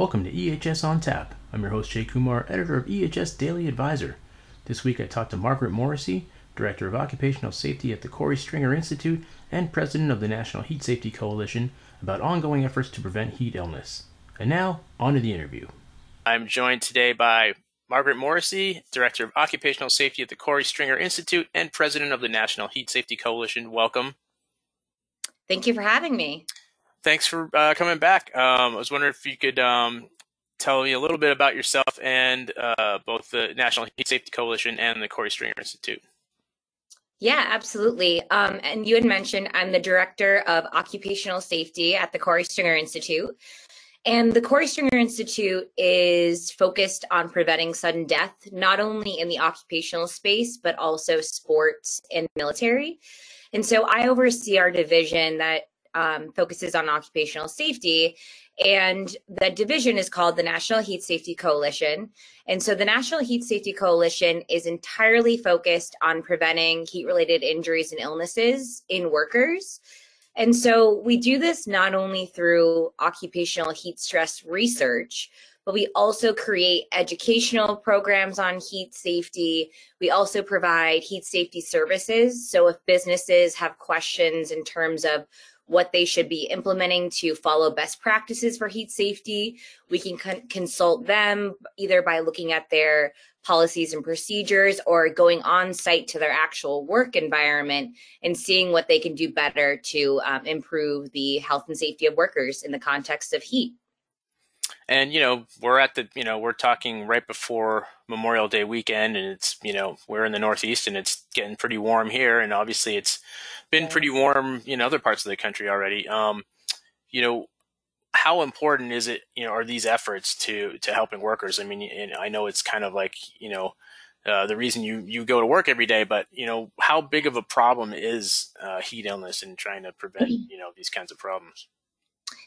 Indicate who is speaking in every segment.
Speaker 1: Welcome to EHS on Tap. I'm your host Jay Kumar, editor of EHS Daily Advisor. This week I talked to Margaret Morrissey, Director of Occupational Safety at the Korey Stringer Institute and President of the National Heat Safety Coalition, about ongoing efforts to prevent heat illness. And now, on to the interview.
Speaker 2: I'm joined today by Margaret Morrissey, Director of Occupational Safety at the Korey Stringer Institute and President of the National Heat Safety Coalition. Welcome.
Speaker 3: Thank you for having me.
Speaker 2: Thanks for uh, coming back. Um, I was wondering if you could um, tell me a little bit about yourself and uh, both the National Heat Safety Coalition and the Korey Stringer Institute.
Speaker 3: Yeah, absolutely. Um, and you had mentioned I'm the director of occupational safety at the Korey Stringer Institute. And the Korey Stringer Institute is focused on preventing sudden death, not only in the occupational space, but also sports and military. And so I oversee our division that um, focuses on occupational safety. And the division is called the National Heat Safety Coalition. And so the National Heat Safety Coalition is entirely focused on preventing heat related injuries and illnesses in workers. And so we do this not only through occupational heat stress research, but we also create educational programs on heat safety. We also provide heat safety services. So if businesses have questions in terms of what they should be implementing to follow best practices for heat safety. We can con- consult them either by looking at their policies and procedures or going on site to their actual work environment and seeing what they can do better to um, improve the health and safety of workers in the context of heat.
Speaker 2: And you know, we're at the you know we're talking right before Memorial Day weekend, and it's you know we're in the Northeast, and it's getting pretty warm here, and obviously it's been pretty warm in other parts of the country already. Um, you know, how important is it? You know, are these efforts to to helping workers? I mean, I know it's kind of like you know. Uh, the reason you, you go to work every day, but you know how big of a problem is uh, heat illness and trying to prevent you know these kinds of problems.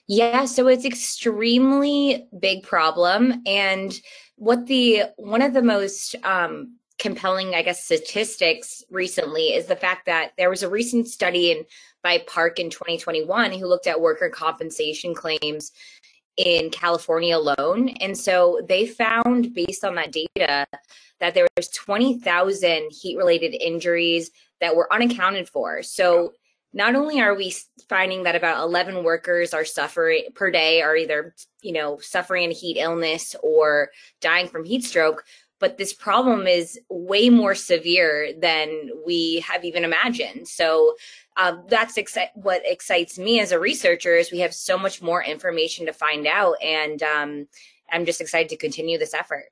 Speaker 3: Yeah, so it's extremely big problem and what the one of the most um, compelling, I guess, statistics recently is the fact that there was a recent study in by park in 2021 who looked at worker compensation claims in California alone. And so they found based on that data that there was 20,000 heat related injuries that were unaccounted for. So not only are we finding that about 11 workers are suffering per day are either you know suffering a heat illness or dying from heat stroke but this problem is way more severe than we have even imagined. So uh, that's exci- what excites me as a researcher is we have so much more information to find out and um, i'm just excited to continue this effort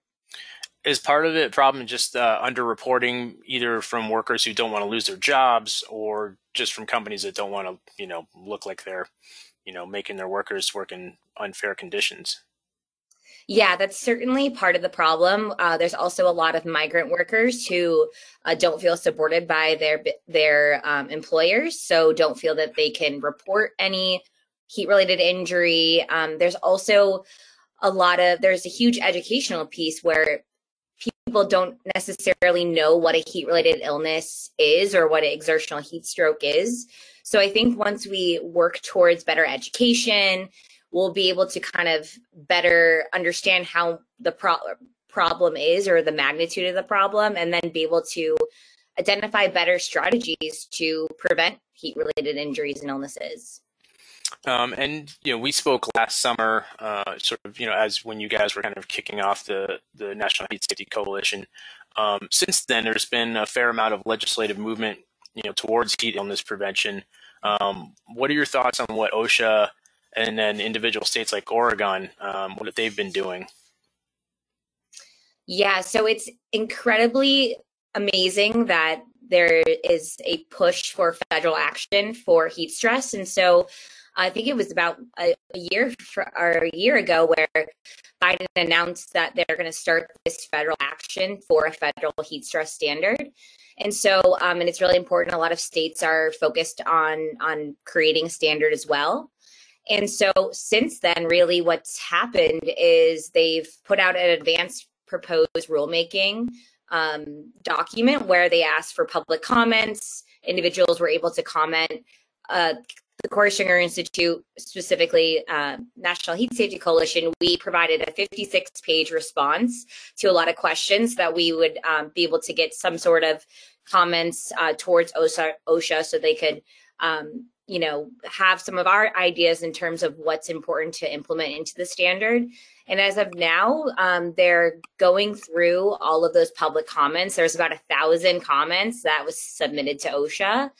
Speaker 2: is part of the problem just uh, underreporting either from workers who don't want to lose their jobs or just from companies that don't want to you know look like they're you know making their workers work in unfair conditions
Speaker 3: yeah, that's certainly part of the problem. Uh, there's also a lot of migrant workers who uh, don't feel supported by their their um, employers, so don't feel that they can report any heat related injury. Um, there's also a lot of there's a huge educational piece where people don't necessarily know what a heat related illness is or what an exertional heat stroke is. So I think once we work towards better education, we'll be able to kind of better understand how the pro- problem is or the magnitude of the problem and then be able to identify better strategies to prevent heat related injuries and illnesses.
Speaker 2: Um, and you know, we spoke last summer, uh, sort of, you know, as when you guys were kind of kicking off the the National Heat Safety Coalition. Um, since then, there's been a fair amount of legislative movement, you know, towards heat illness prevention. Um, what are your thoughts on what OSHA and then individual states like Oregon, um, what they've been doing?
Speaker 3: Yeah, so it's incredibly amazing that there is a push for federal action for heat stress, and so I think it was about a, a year for, or a year ago where Biden announced that they're going to start this federal action for a federal heat stress standard. And so, um, and it's really important. A lot of states are focused on on creating a standard as well. And so, since then, really, what's happened is they've put out an advanced proposed rulemaking um, document where they asked for public comments. Individuals were able to comment. Uh, the Stringer Institute, specifically uh, National Heat Safety Coalition, we provided a 56 page response to a lot of questions that we would um, be able to get some sort of comments uh, towards OSHA, OSHA so they could, um, you know, have some of our ideas in terms of what's important to implement into the standard. And as of now, um, they're going through all of those public comments. There's about a thousand comments that was submitted to OSHA.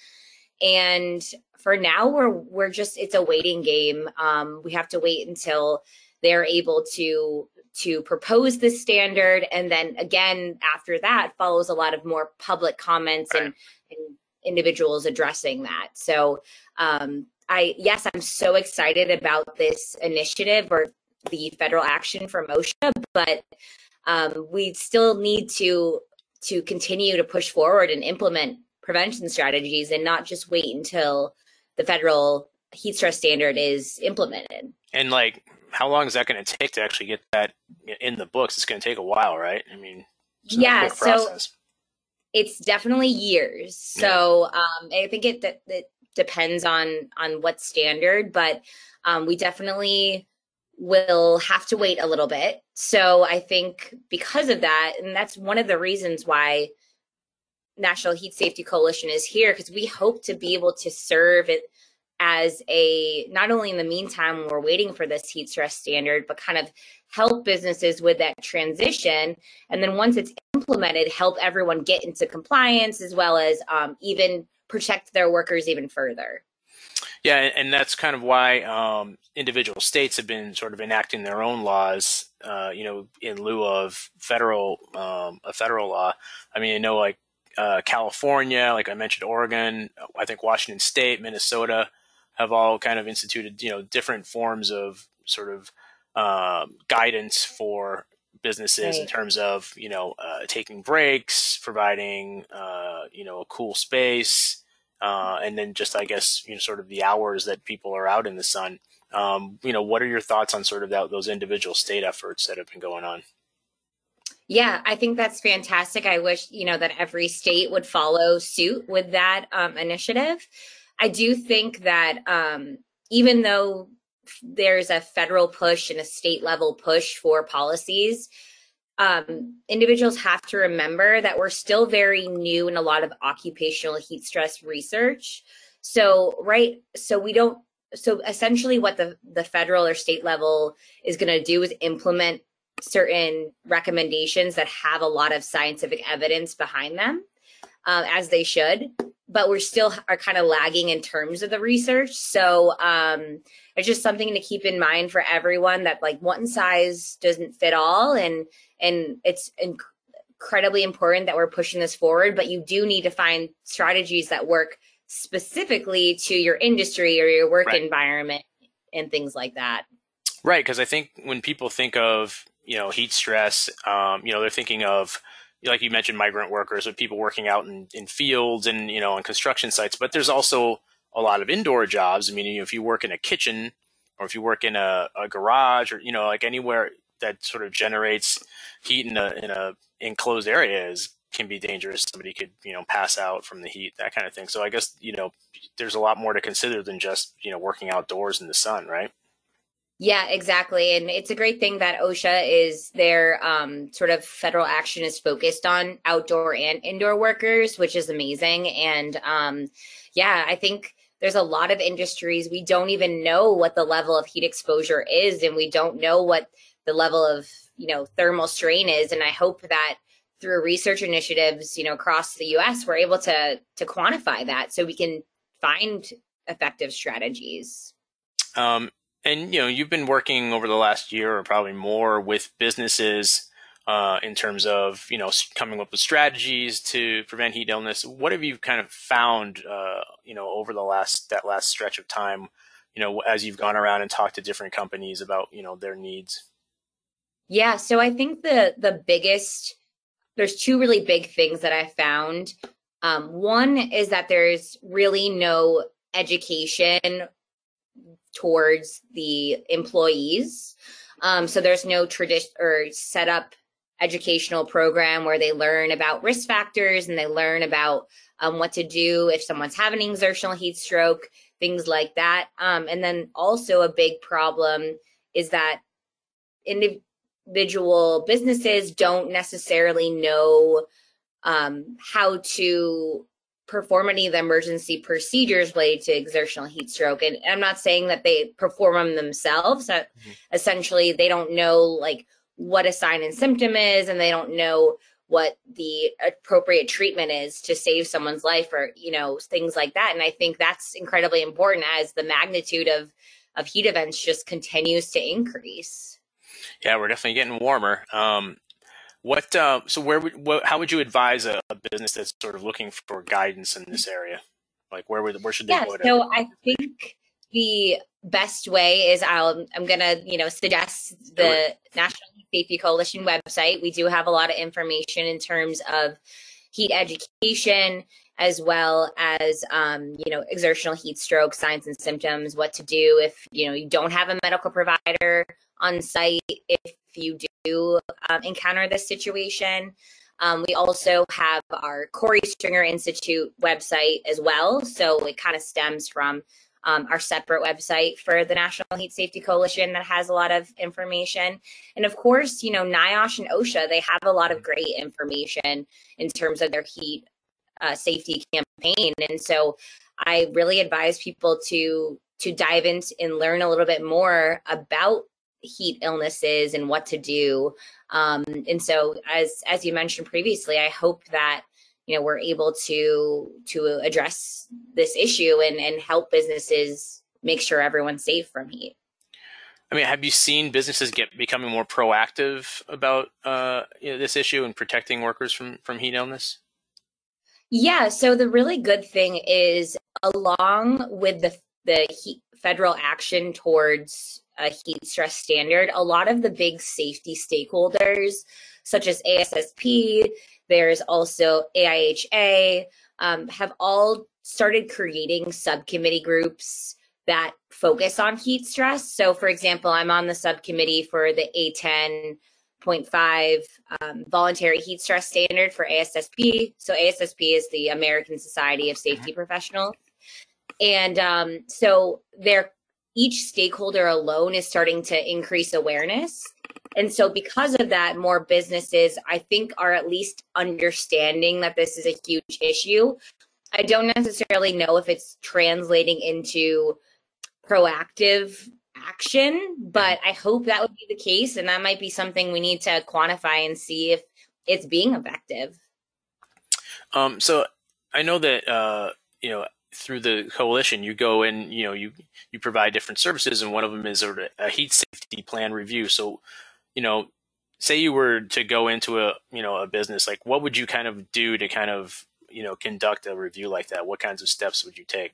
Speaker 3: And for now, we're we're just it's a waiting game. Um, we have to wait until they're able to to propose this standard, and then again after that follows a lot of more public comments and, and individuals addressing that. So um, I yes, I'm so excited about this initiative or the federal action from OSHA, but um, we still need to to continue to push forward and implement prevention strategies and not just wait until the federal heat stress standard is implemented.
Speaker 2: And like, how long is that going to take to actually get that in the books? It's going to take a while, right? I mean,
Speaker 3: yeah. So it's definitely years. So yeah. um, I think it that it depends on on what standard, but um, we definitely will have to wait a little bit. So I think because of that, and that's one of the reasons why National Heat Safety Coalition is here, because we hope to be able to serve it as a not only in the meantime when we're waiting for this heat stress standard, but kind of help businesses with that transition. And then once it's implemented, help everyone get into compliance as well as um, even protect their workers even further.
Speaker 2: Yeah, and that's kind of why um, individual states have been sort of enacting their own laws, uh, you know, in lieu of federal um, a federal law. I mean, I know like uh, California, like I mentioned, Oregon, I think Washington State, Minnesota have all kind of instituted, you know, different forms of sort of um, guidance for businesses right. in terms of you know uh, taking breaks, providing uh, you know a cool space uh, and then just I guess you know sort of the hours that people are out in the sun. Um, you know, what are your thoughts on sort of that, those individual state efforts that have been going on?
Speaker 3: Yeah, I think that's fantastic. I wish you know that every state would follow suit with that um, initiative. I do think that um, even though there's a federal push and a state level push for policies, um, individuals have to remember that we're still very new in a lot of occupational heat stress research. So, right, so we don't, so essentially what the, the federal or state level is going to do is implement certain recommendations that have a lot of scientific evidence behind them, uh, as they should. But we're still are kind of lagging in terms of the research. So um, it's just something to keep in mind for everyone that like one size doesn't fit all, and and it's inc- incredibly important that we're pushing this forward but you do need to find strategies that work specifically to your industry or your work right. environment and things like that
Speaker 2: right because i think when people think of you know heat stress um, you know they're thinking of like you mentioned migrant workers or people working out in, in fields and you know on construction sites but there's also a lot of indoor jobs i mean if you work in a kitchen or if you work in a, a garage or you know like anywhere that sort of generates heat in a in a enclosed area is can be dangerous. Somebody could you know pass out from the heat, that kind of thing. So I guess you know there's a lot more to consider than just you know working outdoors in the sun, right?
Speaker 3: Yeah, exactly. And it's a great thing that OSHA is their um, sort of federal action is focused on outdoor and indoor workers, which is amazing. And um, yeah, I think there's a lot of industries we don't even know what the level of heat exposure is, and we don't know what the level of you know thermal strain is and i hope that through research initiatives you know across the us we're able to to quantify that so we can find effective strategies
Speaker 2: um, and you know you've been working over the last year or probably more with businesses uh, in terms of you know coming up with strategies to prevent heat illness what have you kind of found uh, you know over the last that last stretch of time you know as you've gone around and talked to different companies about you know their needs
Speaker 3: yeah, so I think the the biggest there's two really big things that I found. Um, one is that there's really no education towards the employees. Um, so there's no tradition or set up educational program where they learn about risk factors and they learn about um, what to do if someone's having exertional heat stroke. things like that. Um, and then also a big problem is that individual businesses don't necessarily know um, how to perform any of the emergency procedures related to exertional heat stroke. And I'm not saying that they perform them themselves. Mm-hmm. Essentially, they don't know like what a sign and symptom is, and they don't know what the appropriate treatment is to save someone's life or you know things like that and i think that's incredibly important as the magnitude of of heat events just continues to increase
Speaker 2: yeah we're definitely getting warmer um, what uh, so where would what, how would you advise a, a, business that's sort of looking for guidance in this area? Like where would where should they
Speaker 3: yeah,
Speaker 2: go
Speaker 3: so i think the best way is I'll I'm gonna you know suggest the National Heat Safety Coalition website. We do have a lot of information in terms of heat education as well as um, you know exertional heat stroke signs and symptoms what to do if you know you don't have a medical provider on site if you do um, encounter this situation um, we also have our Korey Stringer Institute website as well. So it kind of stems from um, our separate website for the National Heat Safety Coalition that has a lot of information. And of course, you know, NIOSH and OSHA, they have a lot of great information in terms of their heat uh, safety campaign. And so I really advise people to to dive into and learn a little bit more about heat illnesses and what to do. Um, and so as as you mentioned previously, I hope that you know we're able to to address this issue and and help businesses make sure everyone's safe from heat
Speaker 2: i mean have you seen businesses get becoming more proactive about uh, you know, this issue and protecting workers from from heat illness
Speaker 3: yeah so the really good thing is along with the the heat, federal action towards a heat stress standard a lot of the big safety stakeholders such as ASSP, there's also AIHA, um, have all started creating subcommittee groups that focus on heat stress. So, for example, I'm on the subcommittee for the A10.5 um, voluntary heat stress standard for ASSP. So, ASSP is the American Society of Safety Professionals. And um, so, they're each stakeholder alone is starting to increase awareness. And so, because of that, more businesses, I think, are at least understanding that this is a huge issue. I don't necessarily know if it's translating into proactive action, but I hope that would be the case. And that might be something we need to quantify and see if it's being effective.
Speaker 2: Um, so I know that, uh, you know, through the coalition, you go in, you know, you, you provide different services and one of them is a, a heat safety plan review. So you know, say you were to go into a you know a business, like what would you kind of do to kind of you know conduct a review like that? What kinds of steps would you take?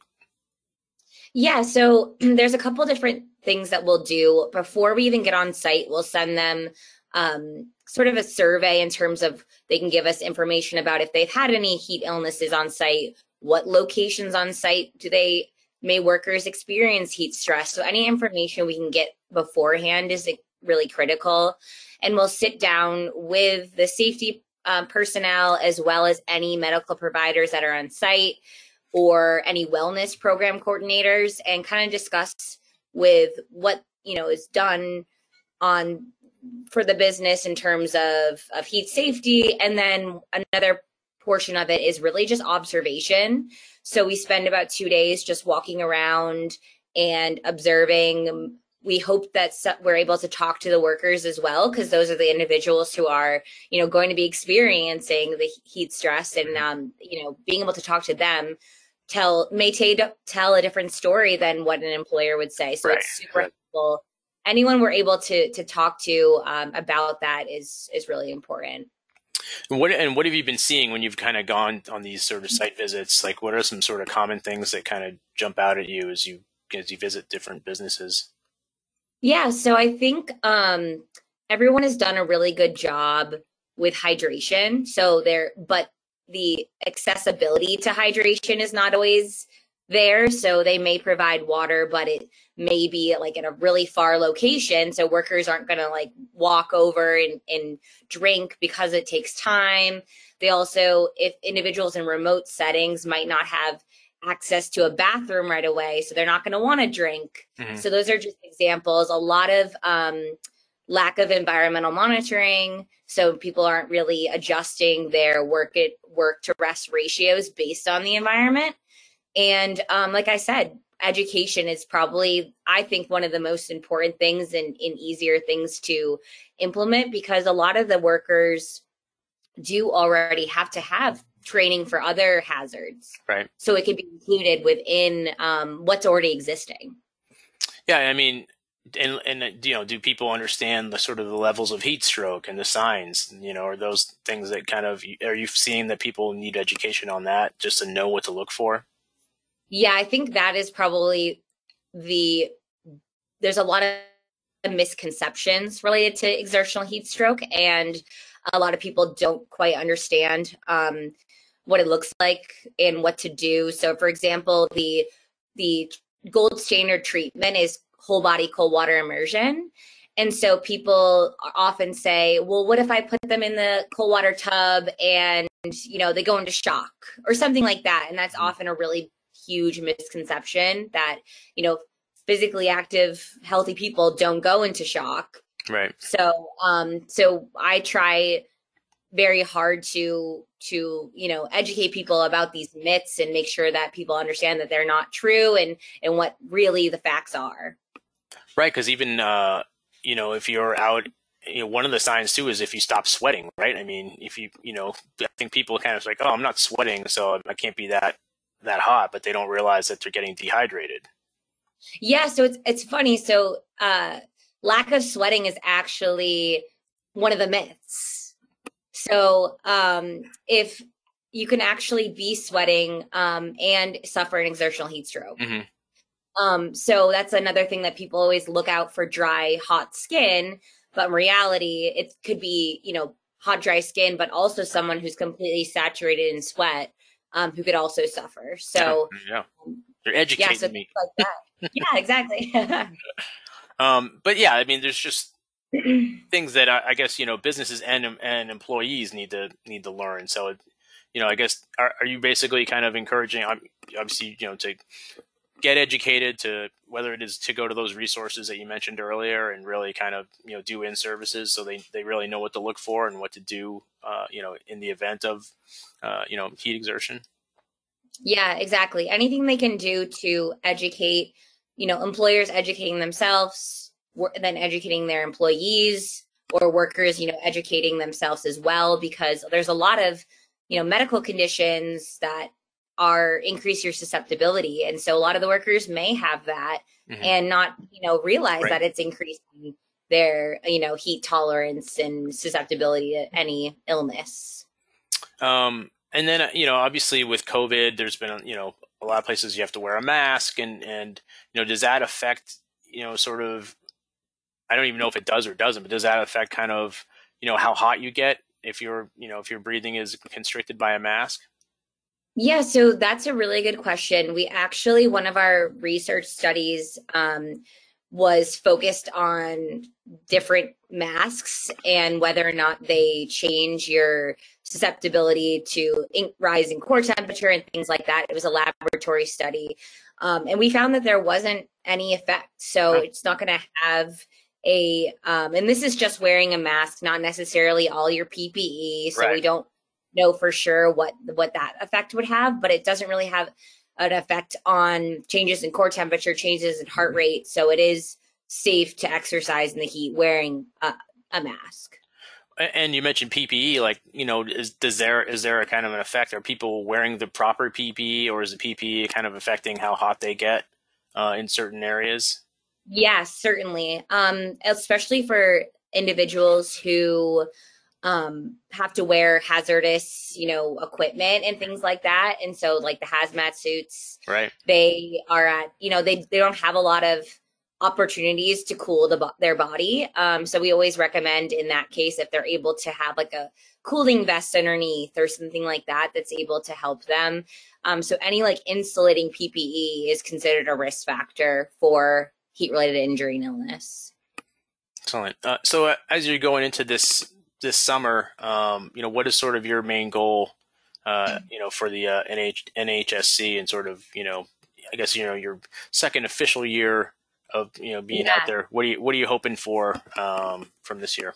Speaker 3: Yeah, so there's a couple different things that we'll do before we even get on site. We'll send them um, sort of a survey in terms of they can give us information about if they've had any heat illnesses on site, what locations on site do they may workers experience heat stress. So any information we can get beforehand is really critical. And we'll sit down with the safety uh, personnel as well as any medical providers that are on site or any wellness program coordinators and kind of discuss with what you know is done on for the business in terms of of heat safety and then another portion of it is really just observation. So we spend about 2 days just walking around and observing. We hope that we're able to talk to the workers as well because those are the individuals who are you know going to be experiencing the heat stress and mm-hmm. um, you know being able to talk to them tell may t- tell a different story than what an employer would say. So right. it's super helpful. Anyone we're able to to talk to um, about that is is really important
Speaker 2: and what and what have you been seeing when you've kind of gone on these sort of site visits like what are some sort of common things that kind of jump out at you as you as you visit different businesses
Speaker 3: yeah, so I think um, everyone has done a really good job with hydration. So there, but the accessibility to hydration is not always there. So they may provide water, but it may be like in a really far location. So workers aren't going to like walk over and, and drink because it takes time. They also, if individuals in remote settings might not have access to a bathroom right away, so they're not going to want to drink.
Speaker 2: Mhm.
Speaker 3: So those are just examples. A lot of um, lack of environmental monitoring, so people aren't really adjusting their work at work to rest ratios based on the environment. And um, like I said, education is probably I think one of the most important things and, and easier things to implement because a lot of the workers do already have to have training for other hazards
Speaker 2: Right.
Speaker 3: so it can be included within um, what's already existing.
Speaker 2: Yeah, I mean, and and you know, do people understand the sort of the levels of heat stroke and the signs? You know, are those things that kind of are you seeing that people need education on that just to know what to look for?
Speaker 3: Yeah, I think that is probably the there's a lot of misconceptions related to exertional heat stroke and a lot of people don't quite understand um, what it looks like and what to do. So for example, the the gold standard treatment is whole body cold water immersion. And so people often say, well, what if I put them in the cold water tub and, you know, they go into shock or something like that? And that's often a really huge misconception that, you know, physically active, healthy people don't go into shock.
Speaker 2: Right.
Speaker 3: So, um, so I try very hard to to you know educate people about these myths and make sure that people understand that they're not true and and what really the facts are.
Speaker 2: Right, because even uh, you know, if you're out, you know, one of the signs too is if you stop sweating. Right. I mean, if you you know, I think people kind of like, oh, I'm not sweating, so I can't be that that hot, but they don't realize that they're getting dehydrated.
Speaker 3: Yeah, so it's it's funny. So uh, lack of sweating is actually one of the myths. So um, if you can actually be sweating um, and suffer an exertional heat stroke.
Speaker 2: hmm
Speaker 3: Um, so that's another thing that people always look out for dry, hot skin. But in reality, it could be, you know, hot, dry skin, but also someone who's completely saturated in sweat um, who could also suffer. So,
Speaker 2: yeah, you're
Speaker 3: yeah,
Speaker 2: educating
Speaker 3: so
Speaker 2: me.
Speaker 3: like that. yeah, exactly.
Speaker 2: Um, but yeah, I mean, there's just things that I, I guess you know businesses and and employees need to need to learn. So, it, you know, I guess are, are you basically kind of encouraging, obviously, you know, to get educated to whether it is to go to those resources that you mentioned earlier and really kind of you know do in services so they, they really know what to look for and what to do uh, you know in the event of uh, you know heat exertion
Speaker 3: Yeah, exactly. Anything they can do to educate, you know, employers educating themselves, then educating their employees or workers, you know, educating themselves as well, because there's a lot of, you know, medical conditions that are increase your susceptibility. And so a lot of the workers may have that
Speaker 2: Mhm.
Speaker 3: and not, you know, realize
Speaker 2: Right.
Speaker 3: that it's increasing their, you know, heat tolerance and susceptibility to any illness.
Speaker 2: Um, and then uh, you know, obviously with COVID, there's been you know a lot of places you have to wear a mask, and and you know, does that affect you know sort of? I don't even know if it does or doesn't, but does that affect kind of you know how hot you get if you're you know if your breathing is constricted by a mask?
Speaker 3: Yeah, so that's a really good question. We actually, one of our research studies um, was focused on different masks and whether or not they change your susceptibility to in- rise in core temperature and things like that. It was a laboratory study. Um, and we found that there wasn't any effect. So
Speaker 2: Huh.
Speaker 3: it's not going to have a, um, and this is just wearing a mask, not necessarily all your PPE. So we don't know for sure what what that effect would have, but it doesn't really have an effect on changes in core temperature, changes in heart rate. So it is safe to exercise in the heat wearing a, a mask.
Speaker 2: And you mentioned PPE, like you know, is does there is there a kind of an effect? Are people wearing the proper PPE, or is the PPE kind of affecting how hot they get uh, in certain areas?
Speaker 3: Yes, certainly. Um, especially for individuals who um have to wear hazardous, you know, equipment and things like that. And so like the hazmat suits,
Speaker 2: Right.
Speaker 3: they are at, you know, they they don't have a lot of opportunities to cool the their body. Um so we always recommend in that case if they're able to have like a cooling vest underneath or something like that that's able to help them. Um so any like insulating PPE is considered a risk factor for heat related injury and illness.
Speaker 2: Excellent. Uh, so uh, as you're going into this this summer, um, you know, what is sort of your main goal uh, you know, for the uh, NH- NHSC and sort of, you know, I guess you know your second official year of you know being yeah. out there. What are you What are you hoping for um, from this year?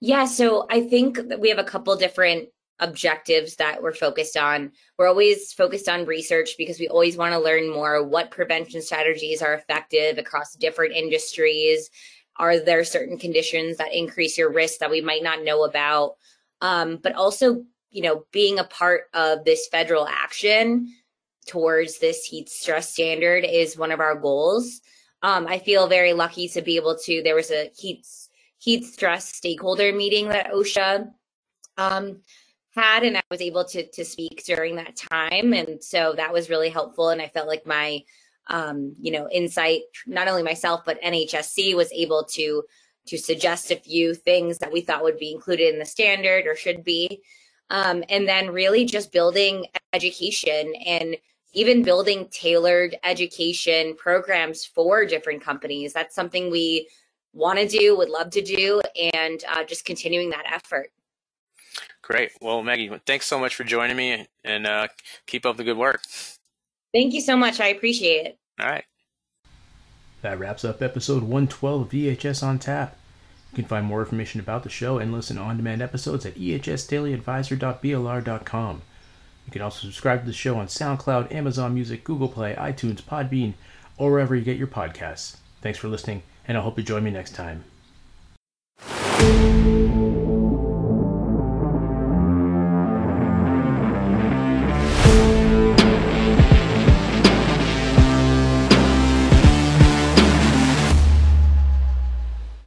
Speaker 3: Yeah, so I think that we have a couple different objectives that we're focused on. We're always focused on research because we always want to learn more what prevention strategies are effective across different industries. Are there certain conditions that increase your risk that we might not know about? Um, but also, you know, being a part of this federal action towards this heat stress standard is one of our goals. Um, I feel very lucky to be able to. There was a heat heat stress stakeholder meeting that OSHA um, had, and I was able to to speak during that time, and so that was really helpful. And I felt like my um, you know insight, not only myself but NHSC was able to to suggest a few things that we thought would be included in the standard or should be. Um, and then really just building education and even building tailored education programs for different companies. That's something we want to do, would love to do, and uh, just continuing that effort.
Speaker 2: Great. Well, Maggie, thanks so much for joining me and uh, keep up the good work.
Speaker 3: Thank you so much. I appreciate it.
Speaker 2: All right.
Speaker 1: That wraps up episode 112 of EHS on Tap. You can find more information about the show and listen to on demand episodes at ehsdailyadvisor.blr.com. You can also subscribe to the show on SoundCloud, Amazon Music, Google Play, iTunes, Podbean, or wherever you get your podcasts. Thanks for listening, and I hope you join me next time.